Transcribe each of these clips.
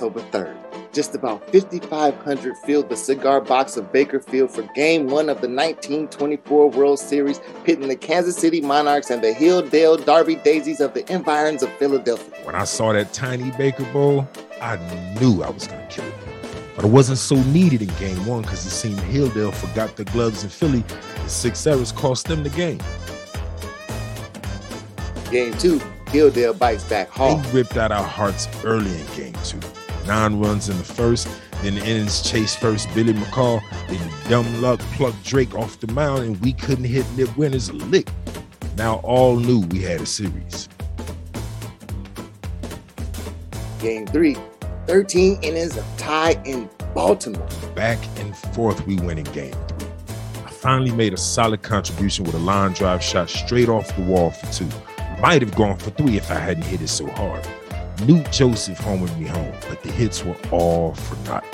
October 3rd. Just about 5,500 filled the cigar box of Baker Field for Game 1 of the 1924 World Series, pitting the Kansas City Monarchs and the Hilldale Darby Daisies of the environs of Philadelphia. When I saw that tiny Baker Bowl, I knew I was going to kill it. But it wasn't so needed in Game 1 because it seemed Hilldale forgot their gloves in Philly, and six errors cost them the game. Game 2, Hilldale bites back hard. They ripped out our hearts early in Game 2 nine runs in the first. Then the innings chased first Billy McCall. Then dumb luck plucked Drake off the mound, and we couldn't hit Nip Winters a lick. Now all knew we had a series. Game three, 13 innings of tie in Baltimore. Back and forth, we win in game three. I finally made a solid contribution with a line drive shot straight off the wall for two. Might have gone for three if I hadn't hit it so hard. Newt Joseph homered me home, but the hits were all for naught.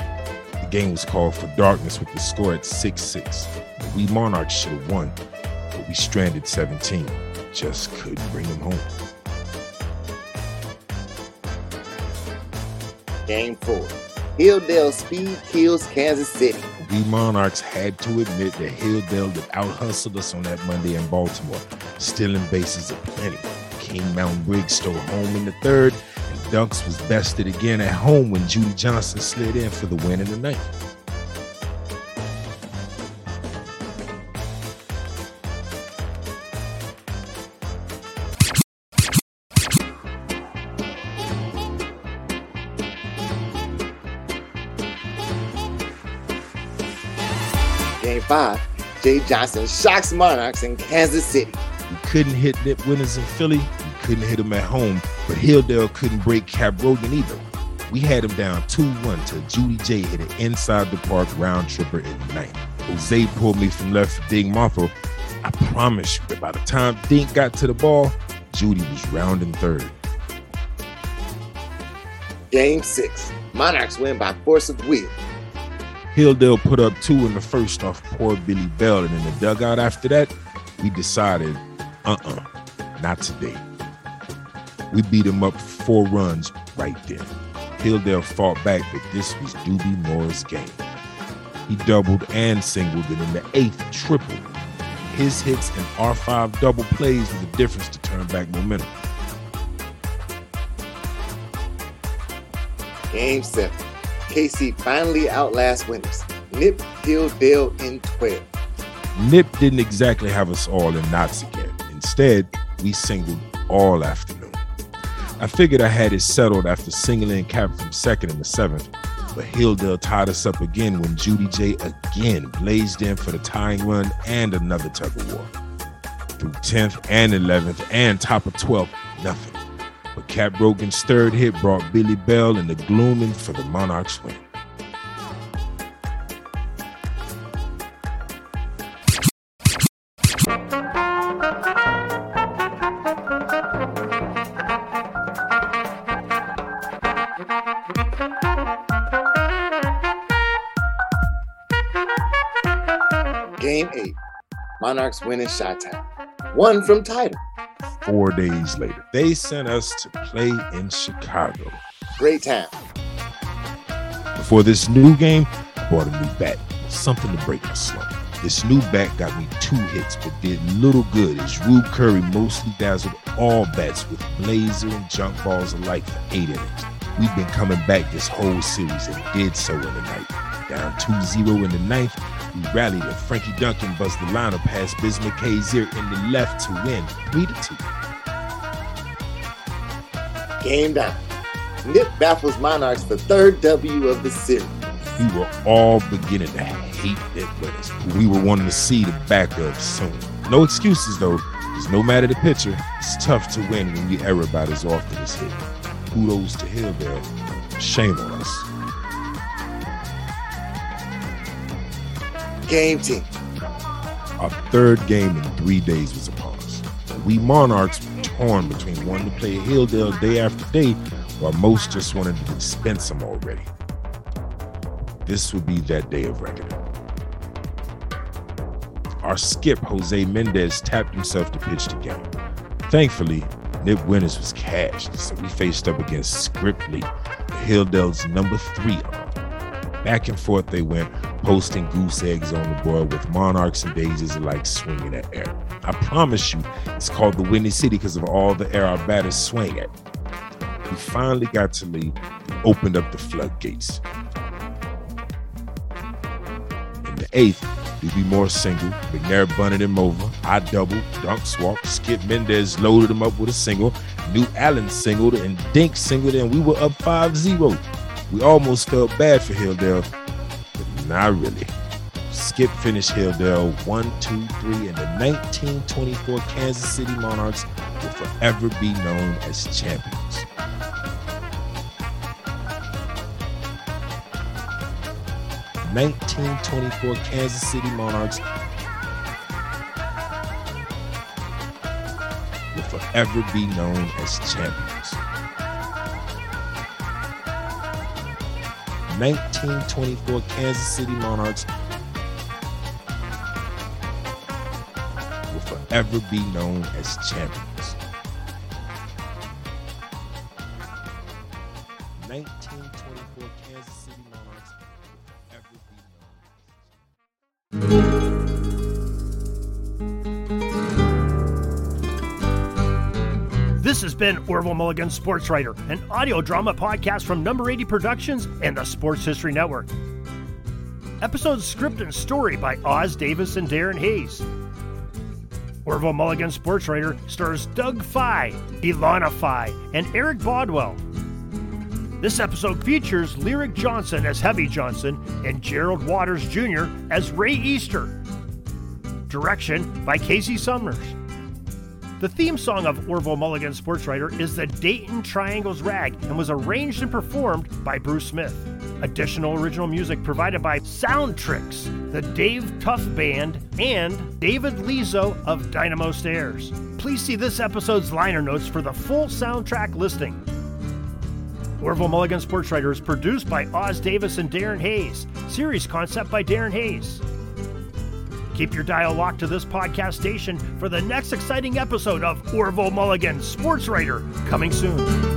The game was called for darkness with the score at 6 6. We Monarchs should have won, but we stranded 17. Just couldn't bring them home. Game 4. Hilldale speed kills Kansas City. We Monarchs had to admit that Hilldale had out hustled us on that Monday in Baltimore, stealing bases aplenty. King Mountain Briggs stole home in the third, Dunks was bested again at home when Judy Johnson slid in for the win in the ninth. Game 5, Jay Johnson shocks Monarchs in Kansas City. We couldn't hit Nip Winters in Philly. Couldn't hit him at home but Hilldale couldn't break Cap Rogan either. We had him down 2 1 till Judy J hit an inside the park round tripper in the ninth. Jose pulled me from left for Dink Mothell. I promise you that by the time Dink got to the ball, Judy was rounding third. Game 6. Monarchs win by force of will. Hilldale put up two in the first off poor Billy Bell, and in the dugout after that, we decided, uh uh-uh, uh, not today. We beat him up four runs right then. Hilldale fought back, but this was Dobie Moore's game. He doubled and singled, and in the eighth, tripled. His hits and R5 double plays were the difference to turn back momentum. Game 7. KC finally outlasts Winters. Nip Hilldale in 12. Nip didn't exactly have us all in knots again. Instead, we singled all afternoon. I figured I had it settled after singling Cap from second in the seventh, but Hilldale tied us up again when Judy J again blazed in for the tying run and another tug of war. Through 10th and 11th and top of 12th, nothing. But Cap Rogan's third hit brought Billy Bell in the glooming for the Monarchs win. Game 8. Monarchs win in Chi One from title. Four days later, they sent us to play in Chicago. Great time. Before this new game, I bought a new bat. Something to break my slump. This new bat got me two hits, but did little good as Rube Curry mostly dazzled all bats with blazer and junk balls alike for eight innings. We've been coming back this whole series and did so in the night. Down 2-0 in the ninth, we rallied and Frankie Duncan buzzed the lineup past Biz Mackey's in the left to win 3 2. Game down. Nip baffles Monarchs for third W of the series. We were all beginning to hate Nip Winters. We were wanting to see the backup soon. No excuses though, because no matter the pitcher, it's tough to win when you error about as often as hit. Kudos to Hilldale. Shame on us. Game team. Our third game in three days was upon us. We Monarchs torn between wanting to play Hilldale day after day, while most just wanted to dispense them already. This would be that day of reckoning. Our skip, Jose Mendez, tapped himself to pitch the game. Thankfully, Nip Winters was cashed, so we faced up against Scrip Lee, Hilldale's number three. Back and forth they went, posting goose eggs on the board with monarchs and daisies alike swinging at air. I promise you, it's called the Windy City because of all the air our batters swing at. We finally got to lead and opened up the floodgates. In the eighth, Dobie Moore single, McNair bunted him over. I double, Dunks walked, Skip Mendez loaded him up with a single. Newt Allen singled and Dink singled, and we were up 5 0. We almost felt bad for Hilldale, not really. Skip finished Hilldale 1 2 3, and the 1924 Kansas City Monarchs will forever be known as champions. 1924 Kansas City Monarchs will forever be known as champions. 1924 Kansas City Monarchs will forever be known as champions. 1924 Kansas City Monarchs This has been Orville Mulligan Sports Writer, an audio drama podcast from Number 80 Productions and the Sports History Network. Episode script and story by Os Davis and Darren Hayes. Orville Mulligan Sports Writer stars Doug Fye, Ilona Fye, and Eric Bodwell. This episode features Lyrik Johnson as Heavy Johnson and Gerald Waters Jr. as Ray Easter. Direction by Kasey Summers. The theme song of Orville Mulligan Sports Writer is the Dayton Triangles Rag and was arranged and performed by Bruce Smith. Additional original music provided by Soundtrickz, the Dave Tough Band, and David Lizo of Dynamo Stairs. Please see this episode's liner notes for the full soundtrack listing. Orville Mulligan Sports Writer is produced by Os Davis and Darren Hayes. Series concept by Darren Hayes. Keep your dial locked to this podcast station for the next exciting episode of Orville Mulligan Sports Writer coming soon.